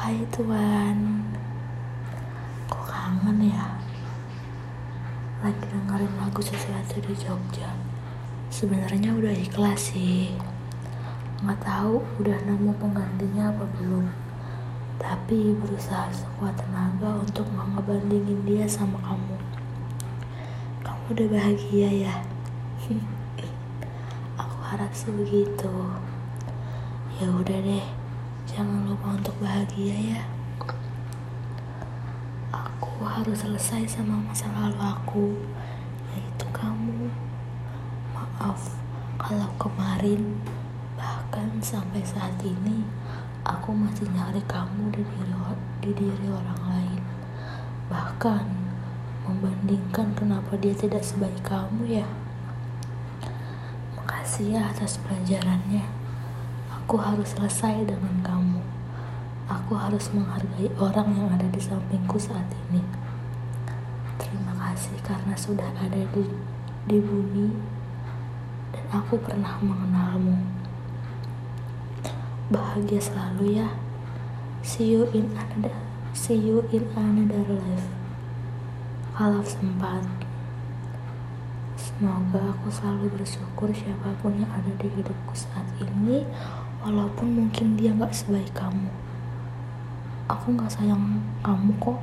Hai Tuan. Kok kangen ya? Lagi dengerin lagu sesuatu di Jogja. Sebenarnya udah ikhlas sih. Nggak tahu udah nemu penggantinya apa belum. Tapi berusaha sekuat tenaga untuk nggak ngebandingin dia sama kamu. Kamu udah bahagia ya? Aku harap sih begitu. Ya udah deh Jangan lupa untuk bahagia ya. Aku harus selesai sama masa lalu aku, yaitu kamu. Maaf kalau kemarin, bahkan sampai saat ini, aku masih nyari kamu di diri, di diri orang lain. Bahkan membandingkan kenapa dia tidak sebaik kamu ya. Makasih ya atas pelajarannya. Aku harus selesai dengan kamu. Aku harus menghargai orang yang ada di sampingku saat ini. Terima kasih karena sudah ada di, di bumi dan aku pernah mengenalmu. Bahagia selalu ya. See you in another, see you in another life. Kalau sempat. Semoga aku selalu bersyukur siapa pun yang ada di hidupku saat ini walaupun mungkin dia gak sebaik kamu. Aku gak sayang kamu kok